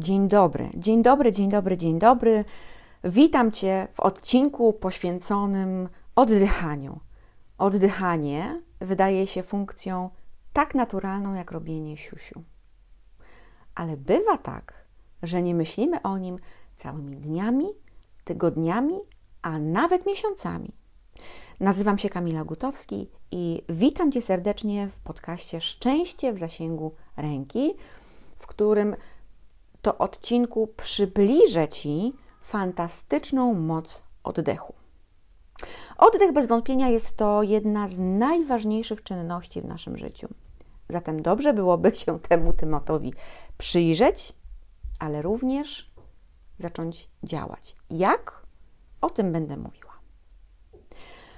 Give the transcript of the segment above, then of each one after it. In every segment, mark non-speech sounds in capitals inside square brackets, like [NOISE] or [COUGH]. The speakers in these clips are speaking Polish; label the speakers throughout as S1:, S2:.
S1: Dzień dobry, dzień dobry, dzień dobry, dzień dobry. Witam Cię w odcinku poświęconym oddychaniu. Oddychanie wydaje się funkcją tak naturalną jak robienie siusiu. Ale bywa tak, że nie myślimy o nim całymi dniami, tygodniami, a nawet miesiącami. Nazywam się Kamila Gutowski i witam Cię serdecznie w podcaście Szczęście w zasięgu ręki, w którym to odcinku przybliżę Ci fantastyczną moc oddechu. Oddech bez wątpienia jest to jedna z najważniejszych czynności w naszym życiu. Zatem dobrze byłoby się temu tematowi przyjrzeć, ale również zacząć działać. Jak? O tym będę mówiła.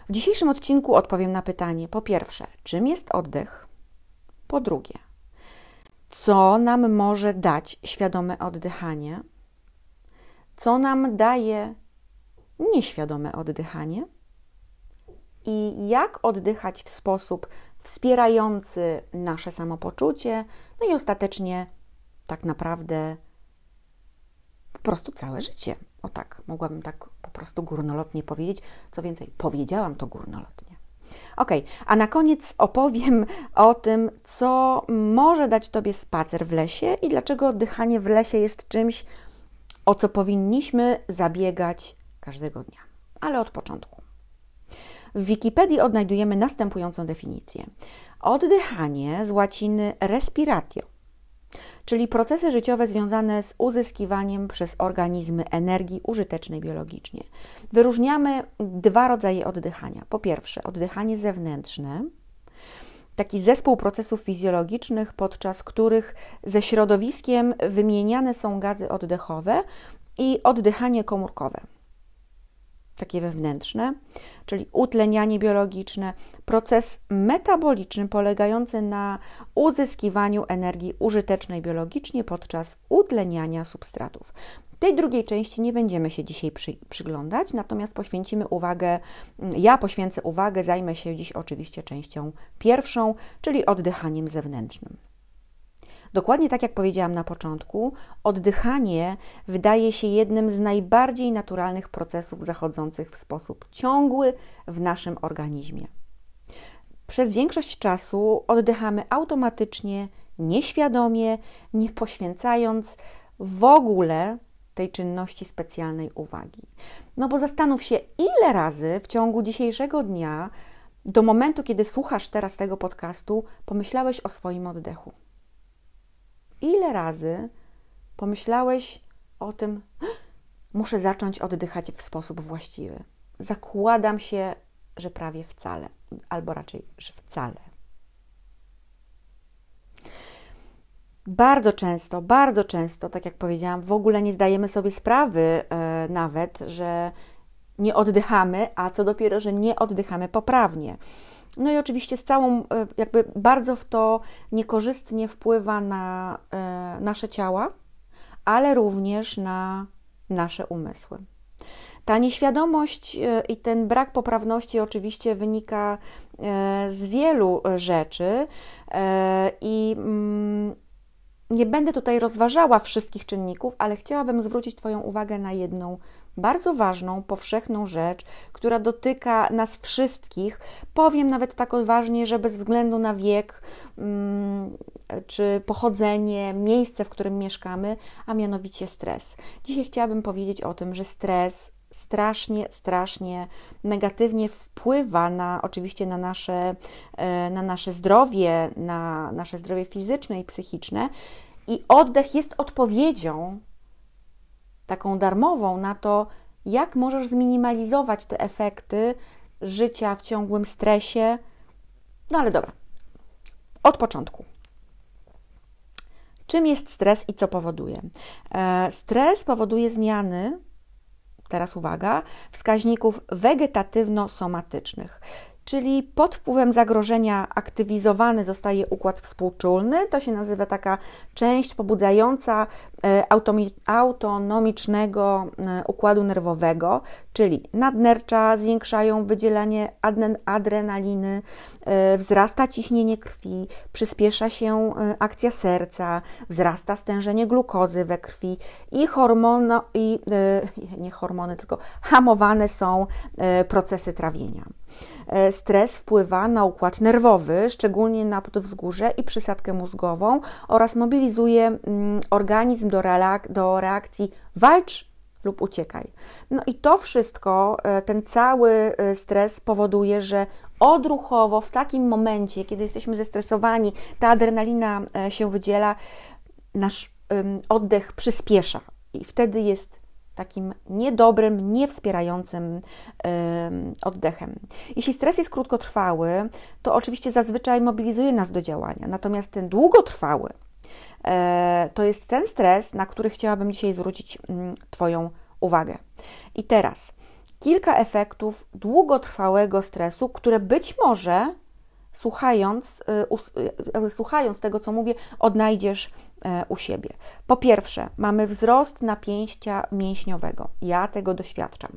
S1: W dzisiejszym odcinku odpowiem na pytanie: po pierwsze, czym jest oddech? Po drugie, co nam może dać świadome oddychanie, co nam daje nieświadome oddychanie i jak oddychać w sposób wspierający nasze samopoczucie, no i ostatecznie tak naprawdę po prostu całe życie. O tak, mogłabym tak po prostu górnolotnie powiedzieć. Co więcej, powiedziałam to górnolotnie. Ok, a na koniec opowiem o tym, co może dać Tobie spacer w lesie i dlaczego oddychanie w lesie jest czymś, o co powinniśmy zabiegać każdego dnia. Ale od początku. W Wikipedii odnajdujemy następującą definicję. Oddychanie z łaciny respiratio czyli procesy życiowe związane z uzyskiwaniem przez organizmy energii użytecznej biologicznie. Wyróżniamy dwa rodzaje oddychania. Po pierwsze, oddychanie zewnętrzne, taki zespół procesów fizjologicznych, podczas których ze środowiskiem wymieniane są gazy oddechowe i oddychanie komórkowe takie wewnętrzne, czyli utlenianie biologiczne, proces metaboliczny polegający na uzyskiwaniu energii użytecznej biologicznie podczas utleniania substratów. Tej drugiej części nie będziemy się dzisiaj przy, przyglądać, natomiast poświęcimy uwagę, ja poświęcę uwagę, zajmę się dziś oczywiście częścią pierwszą, czyli oddychaniem zewnętrznym. Dokładnie tak jak powiedziałam na początku, oddychanie wydaje się jednym z najbardziej naturalnych procesów zachodzących w sposób ciągły w naszym organizmie. Przez większość czasu oddychamy automatycznie, nieświadomie, nie poświęcając w ogóle tej czynności specjalnej uwagi. No bo zastanów się, ile razy w ciągu dzisiejszego dnia, do momentu, kiedy słuchasz teraz tego podcastu, pomyślałeś o swoim oddechu ile razy pomyślałeś o tym, muszę zacząć oddychać w sposób właściwy? Zakładam się, że prawie wcale, albo raczej, że wcale. Bardzo często, bardzo często, tak jak powiedziałam, w ogóle nie zdajemy sobie sprawy e, nawet, że nie oddychamy, a co dopiero, że nie oddychamy poprawnie. No i oczywiście z całą, e, jakby bardzo w to niekorzystnie wpływa na e, nasze ciała, ale również na nasze umysły. Ta nieświadomość e, i ten brak poprawności oczywiście wynika z wielu rzeczy i mm, nie będę tutaj rozważała wszystkich czynników, ale chciałabym zwrócić Twoją uwagę na jedną bardzo ważną, powszechną rzecz, która dotyka nas wszystkich. Powiem nawet tak odważnie, że bez względu na wiek mm, czy pochodzenie, miejsce, w którym mieszkamy, a mianowicie stres. Dzisiaj chciałabym powiedzieć o tym, że stres strasznie, strasznie negatywnie wpływa na oczywiście na nasze, e, na nasze zdrowie, na nasze zdrowie fizyczne i psychiczne. I oddech jest odpowiedzią taką darmową na to, jak możesz zminimalizować te efekty życia w ciągłym stresie. No ale dobra, od początku. Czym jest stres i co powoduje? E, stres powoduje zmiany, teraz uwaga, wskaźników wegetatywno-somatycznych. Czyli pod wpływem zagrożenia aktywizowany zostaje układ współczulny. To się nazywa taka część pobudzająca e, autonomicznego e, układu nerwowego, czyli nadnercza zwiększają wydzielanie adrenaliny, e, wzrasta ciśnienie krwi, przyspiesza się akcja serca, wzrasta stężenie glukozy we krwi i hormono, i nie hormony, tylko hamowane są procesy trawienia. E, stres wpływa na układ nerwowy, szczególnie na podwzgórze i przysadkę mózgową oraz mobilizuje mm, organizm do, do reakcji walcz lub uciekaj. No i to wszystko, e, ten cały e, stres powoduje, że odruchowo w takim momencie, kiedy jesteśmy zestresowani, ta adrenalina się wydziela, nasz oddech przyspiesza i wtedy jest takim niedobrym, niewspierającym oddechem. Jeśli stres jest krótkotrwały, to oczywiście zazwyczaj mobilizuje nas do działania, natomiast ten długotrwały e, to jest ten stres, na który chciałabym dzisiaj zwrócić mm, Twoją uwagę. I teraz kilka efektów długotrwałego stresu, które być może słuchając, y, słuchając tego, co mówię, odnajdziesz e, u siebie. Po pierwsze, mamy wzrost napięcia mięśniowego. Ja tego doświadczam.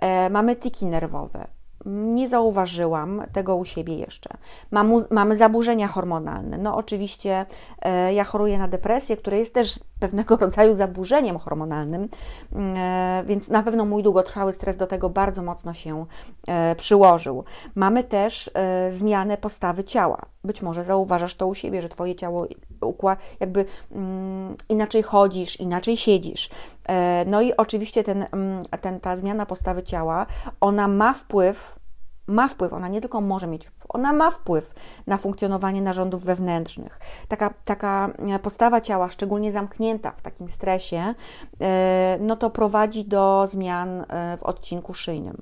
S1: E, mamy tiki nerwowe, nie zauważyłam tego u siebie jeszcze. Mam, mamy zaburzenia hormonalne. No, oczywiście e, ja choruję na depresję, która jest też pewnego [LAUGHS] rodzaju zaburzeniem hormonalnym, e, więc na pewno mój długotrwały stres do tego bardzo mocno się e, przyłożył. Mamy też e, zmianę postawy ciała. Być może zauważasz to u siebie, że Twoje ciało jakby mm, inaczej chodzisz, inaczej siedzisz. No i oczywiście ten, mm, ten, ta zmiana postawy ciała, ona ma wpływ ma wpływ, ona nie tylko może mieć wpływ, ona ma wpływ na funkcjonowanie narządów wewnętrznych. Taka, taka postawa ciała, szczególnie zamknięta w takim stresie, e, no to prowadzi do zmian e, w odcinku szyjnym,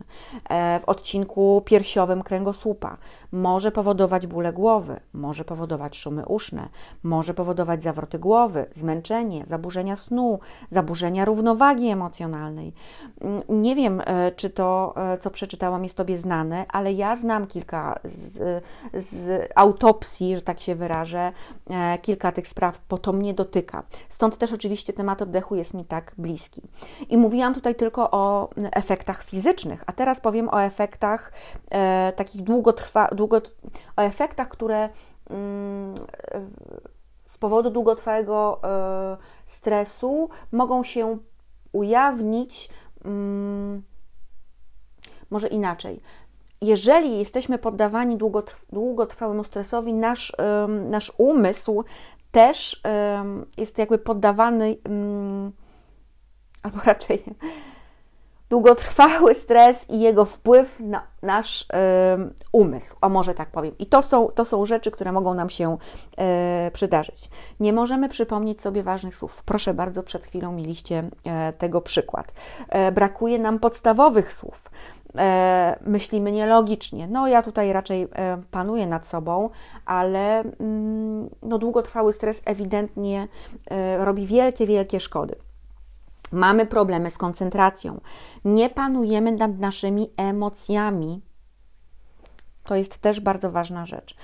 S1: e, w odcinku piersiowym kręgosłupa. Może powodować bóle głowy, może powodować szumy uszne, może powodować zawroty głowy, zmęczenie, zaburzenia snu, zaburzenia równowagi emocjonalnej. Mm, nie wiem, czy to, co przeczytałam, jest Tobie znane, ale ja znam kilka z, z autopsji, że tak się wyrażę, e, kilka tych spraw, bo to mnie dotyka. Stąd też oczywiście temat oddechu jest mi tak bliski. I mówiłam tutaj tylko o efektach fizycznych, a teraz powiem o efektach e, takich długotrwa, długo, o efektach, które mm, z powodu długotrwałego e, stresu mogą się ujawnić. Mm, może inaczej jeżeli jesteśmy poddawani długotrwałemu stresowi, nasz, nasz umysł też jest jakby poddawany, albo [LAUGHS] raczej długotrwały stres i jego wpływ na nasz umysł, o może tak powiem. I to są, to są rzeczy, które mogą nam się e, przydarzyć. Nie możemy przypomnieć sobie ważnych słów. Proszę bardzo, przed chwilą mieliście e, tego przykład. E, brakuje nam podstawowych słów e, myślimy nielogicznie. No, ja tutaj raczej e, panuję nad sobą, ale mm, no, długotrwały stres ewidentnie e, robi wielkie, wielkie szkody. Mamy problemy z koncentracją. Nie panujemy nad naszymi emocjami. To jest też bardzo ważna rzecz.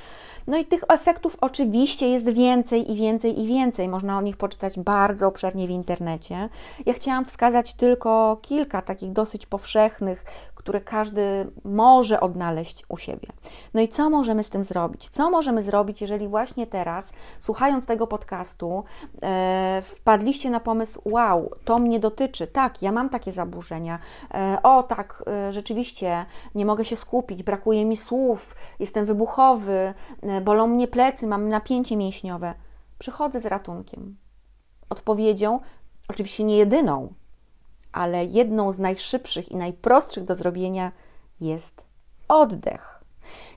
S1: No i tych efektów oczywiście jest więcej i więcej i więcej. Można o nich poczytać bardzo obszernie w internecie. Ja chciałam wskazać tylko kilka takich dosyć powszechnych, które każdy może odnaleźć u siebie. No i co możemy z tym zrobić? Co możemy zrobić, jeżeli właśnie teraz, słuchając tego podcastu, e, wpadliście na pomysł: Wow, to mnie dotyczy, tak, ja mam takie zaburzenia, e, o tak, e, rzeczywiście nie mogę się skupić, brakuje mi słów, jestem wybuchowy, e, bolą mnie plecy, mam napięcie mięśniowe. Przychodzę z ratunkiem. Odpowiedzią, oczywiście nie jedyną, ale jedną z najszybszych i najprostszych do zrobienia jest oddech.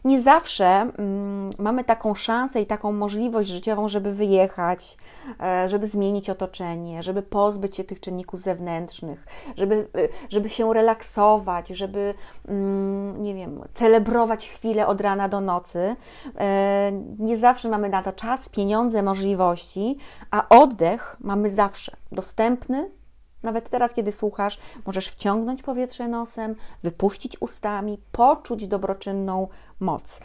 S1: Nie zawsze mm, mamy taką szansę i taką możliwość życiową, żeby wyjechać, e, żeby zmienić otoczenie, żeby pozbyć się tych czynników zewnętrznych, żeby, e, żeby się relaksować, żeby, mm, nie wiem, celebrować chwilę od rana do nocy. E, nie zawsze mamy na to czas, pieniądze, możliwości, a oddech mamy zawsze dostępny Nawet teraz, kiedy słuchasz, możesz wciągnąć powietrze nosem, wypuścić ustami, poczuć dobroczynną moc.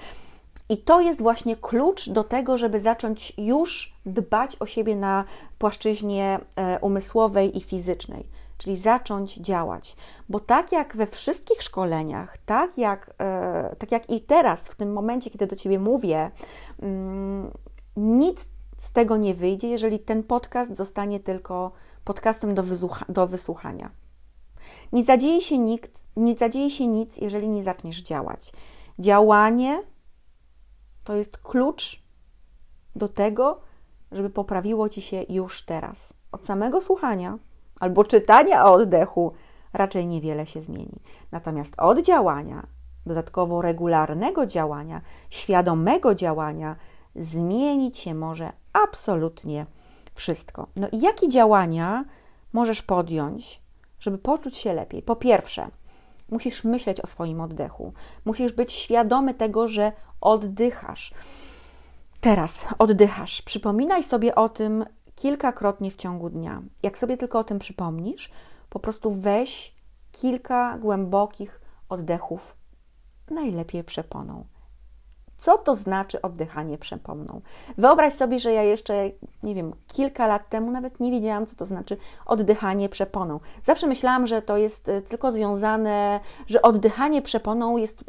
S1: I to jest właśnie klucz do tego, żeby zacząć już dbać o siebie na płaszczyźnie e, umysłowej i fizycznej, czyli zacząć działać. Bo tak jak we wszystkich szkoleniach, tak jak, e, tak jak i teraz, w tym momencie, kiedy do ciebie mówię, mm, nic z tego nie wyjdzie, jeżeli ten podcast zostanie tylko podcastem do, do wysłuchania. Nie zadzieje się nikt, nie zadzieje się nic, jeżeli nie zaczniesz działać. Działanie to jest klucz do tego, żeby poprawiło ci się już teraz. Od samego słuchania albo czytania o oddechu raczej niewiele się zmieni. Natomiast od działania, dodatkowo regularnego działania, świadomego działania, zmienić się może absolutnie wszystko. No i jakie działania możesz podjąć, żeby poczuć się lepiej? Po pierwsze, musisz myśleć o swoim oddechu. Musisz być świadomy tego, że oddychasz. Teraz oddychasz. Przypominaj sobie o tym kilkakrotnie w ciągu dnia. Jak sobie tylko o tym przypomnisz, po prostu weź kilka głębokich oddechów, najlepiej przeponą. Co to znaczy oddychanie przepomną? Wyobraź sobie, że ja jeszcze, nie wiem, kilka lat temu nawet nie wiedziałam, co to znaczy oddychanie przeponą. Zawsze myślałam, że to jest e, tylko związane, że oddychanie przeponą jest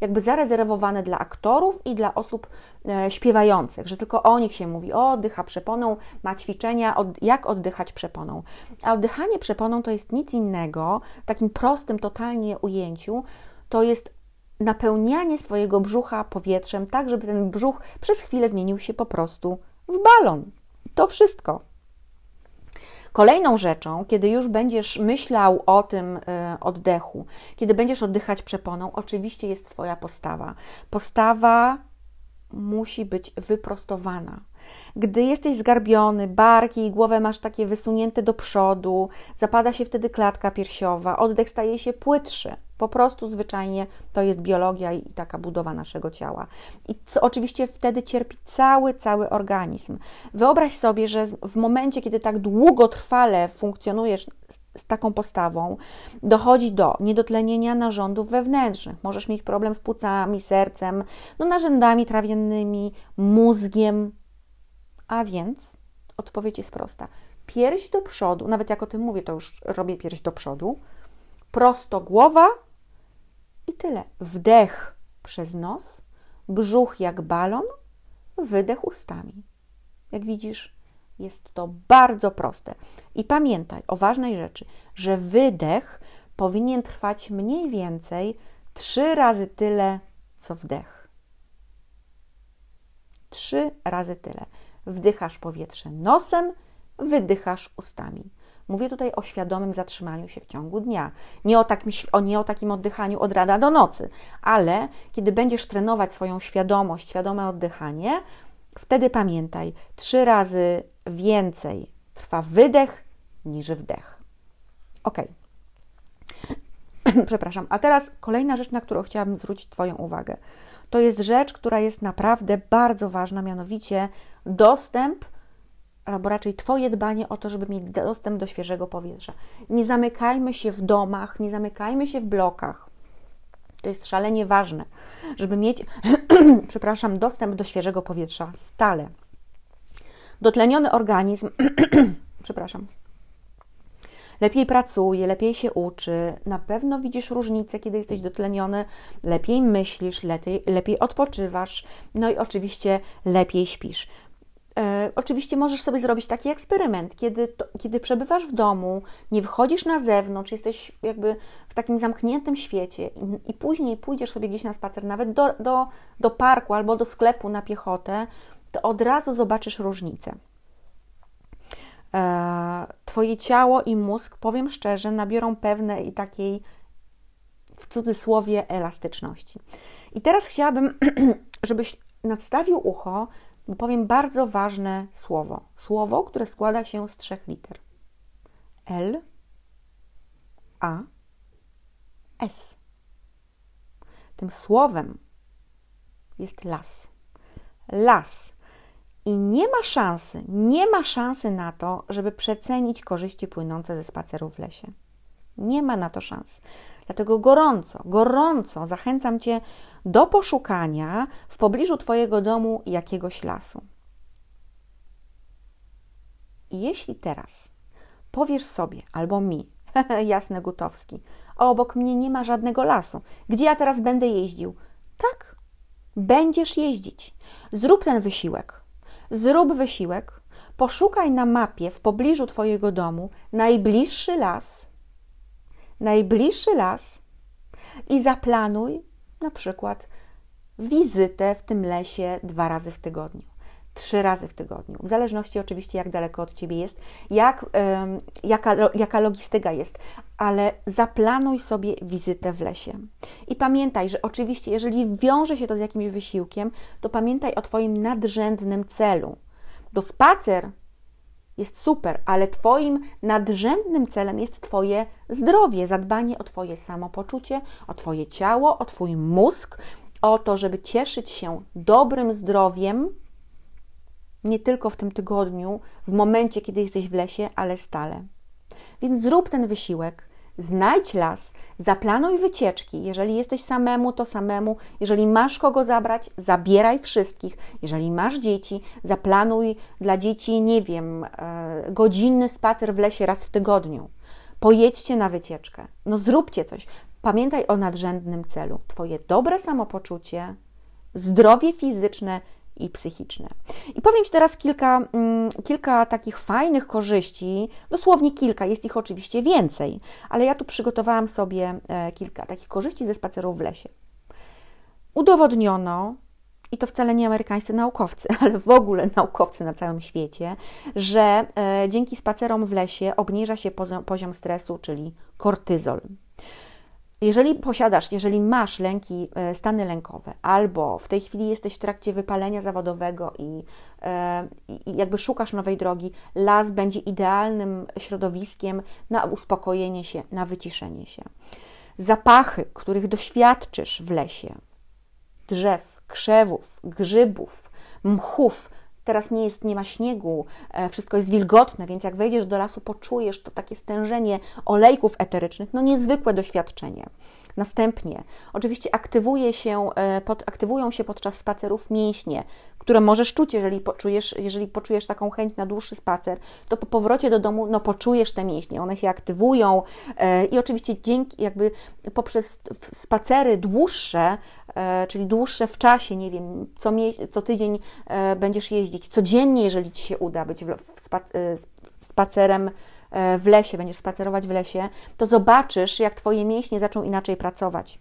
S1: jakby zarezerwowane dla aktorów i dla osób e, śpiewających, że tylko o nich się mówi, o, oddycha przeponą, ma ćwiczenia, jak oddychać przeponą. A oddychanie przeponą to jest nic innego, w takim prostym, totalnie ujęciu, to jest napełnianie swojego brzucha powietrzem, tak żeby ten brzuch przez chwilę zmienił się po prostu w balon. To wszystko. Kolejną rzeczą, kiedy już będziesz myślał o tym y, oddechu, kiedy będziesz oddychać przeponą, oczywiście jest Twoja postawa. Postawa musi być wyprostowana. Gdy jesteś zgarbiony, barki i głowę masz takie wysunięte do przodu, zapada się wtedy klatka piersiowa, oddech staje się płytszy. Po prostu zwyczajnie to jest biologia i taka budowa naszego ciała. I co oczywiście wtedy cierpi cały, cały organizm. Wyobraź sobie, że w momencie, kiedy tak długotrwale funkcjonujesz z taką postawą, dochodzi do niedotlenienia narządów wewnętrznych. Możesz mieć problem z płucami, sercem, no, narządami trawiennymi, mózgiem. A więc odpowiedź jest prosta. Pierś do przodu, nawet jak o tym mówię, to już robię pierś do przodu. Prosto głowa, i tyle. Wdech przez nos, brzuch jak balon, wydech ustami. Jak widzisz, jest to bardzo proste. I pamiętaj o ważnej rzeczy, że wydech powinien trwać mniej więcej trzy razy tyle, co wdech. Trzy razy tyle. Wdychasz powietrze nosem, wydychasz ustami. Mówię tutaj o świadomym zatrzymaniu się w ciągu dnia. Nie o, takim, nie o takim oddychaniu od rana do nocy, ale kiedy będziesz trenować swoją świadomość, świadome oddychanie, wtedy pamiętaj, trzy razy więcej trwa wydech niż wdech. Ok. [CLEARS THROAT] Przepraszam. A teraz kolejna rzecz, na którą chciałabym zwrócić Twoją uwagę. To jest rzecz, która jest naprawdę bardzo ważna, mianowicie dostęp albo raczej Twoje dbanie o to, żeby mieć dostęp do świeżego powietrza. Nie zamykajmy się w domach, nie zamykajmy się w blokach. To jest szalenie ważne, żeby mieć, [CLEARS THROAT] przepraszam, dostęp do świeżego powietrza stale. Dotleniony organizm, [CLEARS THROAT] przepraszam, lepiej pracuje, lepiej się uczy, na pewno widzisz różnicę, kiedy jesteś dotleniony, lepiej myślisz, lepiej, lepiej odpoczywasz, no i oczywiście lepiej śpisz. E, oczywiście możesz sobie zrobić taki eksperyment, kiedy, to, kiedy przebywasz w domu, nie wychodzisz na zewnątrz, jesteś jakby w takim zamkniętym świecie i, i później pójdziesz sobie gdzieś na spacer, nawet do, do, do parku albo do sklepu na piechotę, to od razu zobaczysz różnicę. E, twoje ciało i mózg, powiem szczerze, nabiorą pewnej takiej w cudzysłowie elastyczności. I teraz chciałabym, [CLEARS THROAT] żebyś nadstawił ucho bo powiem bardzo ważne słowo. Słowo, które składa się z trzech liter. L, A, S. Tym słowem jest las. Las. I nie ma szansy, nie ma szansy na to, żeby przecenić korzyści płynące ze spacerów w lesie. Nie ma na to szans. Dlatego gorąco, gorąco zachęcam Cię do poszukania w pobliżu Twojego domu jakiegoś lasu. I jeśli teraz powiesz sobie albo mi, [LAUGHS] jasne Gutowski, obok mnie nie ma żadnego lasu, gdzie ja teraz będę jeździł? Tak, będziesz jeździć. Zrób ten wysiłek. Zrób wysiłek, poszukaj na mapie w pobliżu Twojego domu najbliższy las, najbliższy las. I zaplanuj na przykład wizytę w tym lesie dwa razy w tygodniu trzy razy w tygodniu, w zależności oczywiście jak daleko od Ciebie jest, jak, jaka, jaka logistyka jest, ale zaplanuj sobie wizytę w lesie. I pamiętaj, że oczywiście, jeżeli wiąże się to z jakimś wysiłkiem, to pamiętaj o Twoim nadrzędnym celu. Do spacer jest super, ale Twoim nadrzędnym celem jest Twoje zdrowie, zadbanie o Twoje samopoczucie, o Twoje ciało, o Twój mózg, o to, żeby cieszyć się dobrym zdrowiem, nie tylko w tym tygodniu, w momencie, kiedy jesteś w lesie, ale stale. Więc zrób ten wysiłek, znajdź las, zaplanuj wycieczki. Jeżeli jesteś samemu, to samemu. Jeżeli masz kogo zabrać, zabieraj wszystkich. Jeżeli masz dzieci, zaplanuj dla dzieci, nie wiem, e, godzinny spacer w lesie raz w tygodniu. Pojedźcie na wycieczkę. No zróbcie coś. Pamiętaj o nadrzędnym celu. Twoje dobre samopoczucie, zdrowie fizyczne i psychiczne. I powiem Ci teraz kilka, mm, kilka takich fajnych korzyści, dosłownie kilka, jest ich oczywiście więcej, ale ja tu przygotowałam sobie e, kilka takich korzyści ze spacerów w lesie. Udowodniono, i to wcale nie amerykańscy naukowcy, [LAUGHS] ale w ogóle naukowcy na całym świecie, że e, dzięki spacerom w lesie obniża się poziom, poziom stresu, czyli kortyzol. Jeżeli posiadasz, jeżeli masz lęki, e, stany lękowe, albo w tej chwili jesteś w trakcie wypalenia zawodowego i, e, i, jakby szukasz nowej drogi, las będzie idealnym środowiskiem na uspokojenie się, na wyciszenie się. Zapachy, których doświadczysz w lesie, drzew, krzewów, grzybów, mchów, teraz nie jest, nie ma śniegu, e, wszystko jest wilgotne, więc jak wejdziesz do lasu, poczujesz to takie stężenie olejków eterycznych, no niezwykłe doświadczenie. Następnie, oczywiście aktywuje się, e, pod, aktywują się podczas spacerów mięśnie, które możesz czuć, jeżeli poczujesz, jeżeli poczujesz taką chęć na dłuższy spacer, to po powrocie do domu, no poczujesz te mięśnie, one się aktywują e, i oczywiście dzięki, jakby poprzez spacery dłuższe, czyli dłuższe w czasie, nie wiem, co, co tydzień będziesz jeździć, codziennie, jeżeli Ci się uda być w, w e, spacerem e, w lesie, będziesz spacerować w lesie, to zobaczysz, jak Twoje mięśnie zaczną inaczej pracować.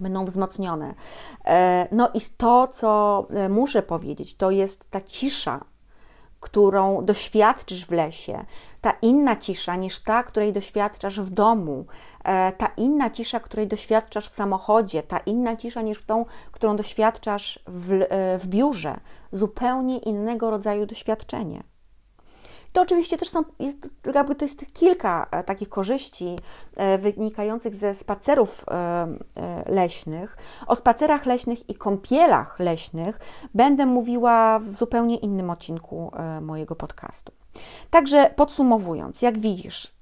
S1: Będą wzmocnione. E, no i to, co muszę powiedzieć, to jest ta cisza, którą doświadczysz w lesie, ta inna cisza niż ta, której doświadczasz w domu, e, ta inna cisza, której doświadczasz w samochodzie, ta inna cisza niż tą, którą doświadczasz w, e, w biurze, zupełnie innego rodzaju doświadczenie. To oczywiście też są, jest, jakby to jest kilka e, takich korzyści e, wynikających ze spacerów e, leśnych. O spacerach leśnych i kąpielach leśnych będę mówiła w zupełnie innym odcinku mojego podcastu. Także podsumowując, jak widzisz,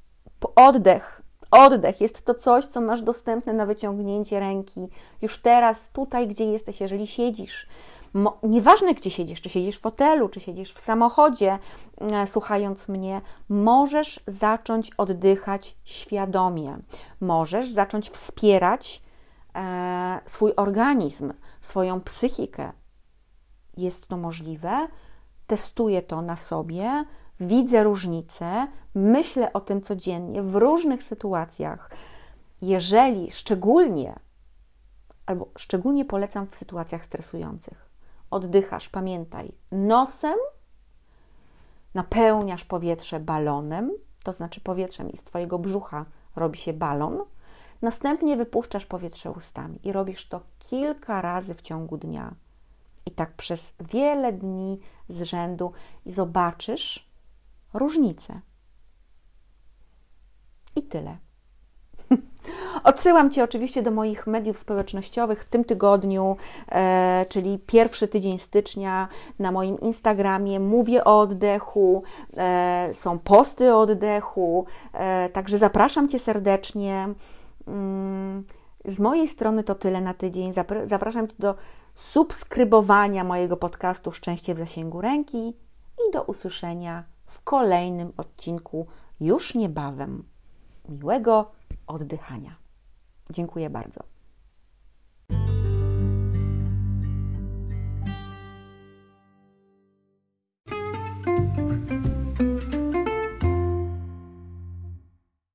S1: oddech Oddech jest to coś, co masz dostępne na wyciągnięcie ręki już teraz, tutaj, gdzie jesteś, jeżeli siedzisz nieważne gdzie siedzisz, czy siedzisz w fotelu, czy siedzisz w samochodzie, e, słuchając mnie, możesz zacząć oddychać świadomie. Możesz zacząć wspierać e, swój organizm, swoją psychikę. Jest to możliwe. Testuję to na sobie, widzę różnice, myślę o tym codziennie w różnych sytuacjach. Jeżeli szczególnie, albo szczególnie polecam w sytuacjach stresujących, oddychasz, pamiętaj, nosem, napełniasz powietrze balonem, to znaczy powietrzem i z Twojego brzucha robi się balon. Następnie wypuszczasz powietrze ustami i robisz to kilka razy w ciągu dnia. I tak przez wiele dni z rzędu i zobaczysz różnicę. I tyle. [LAUGHS] Odsyłam Cię oczywiście do moich mediów społecznościowych w tym tygodniu, e, czyli pierwszy tydzień stycznia na moim Instagramie. Mówię o oddechu, e, są posty o oddechu, e, także zapraszam Cię serdecznie. Mm, z mojej strony to tyle na tydzień. Zapraszam Cię do subskrybowania mojego podcastu Szczęście w zasięgu ręki i do usłyszenia w kolejnym odcinku już niebawem. Miłego oddychania. Dziękuję bardzo.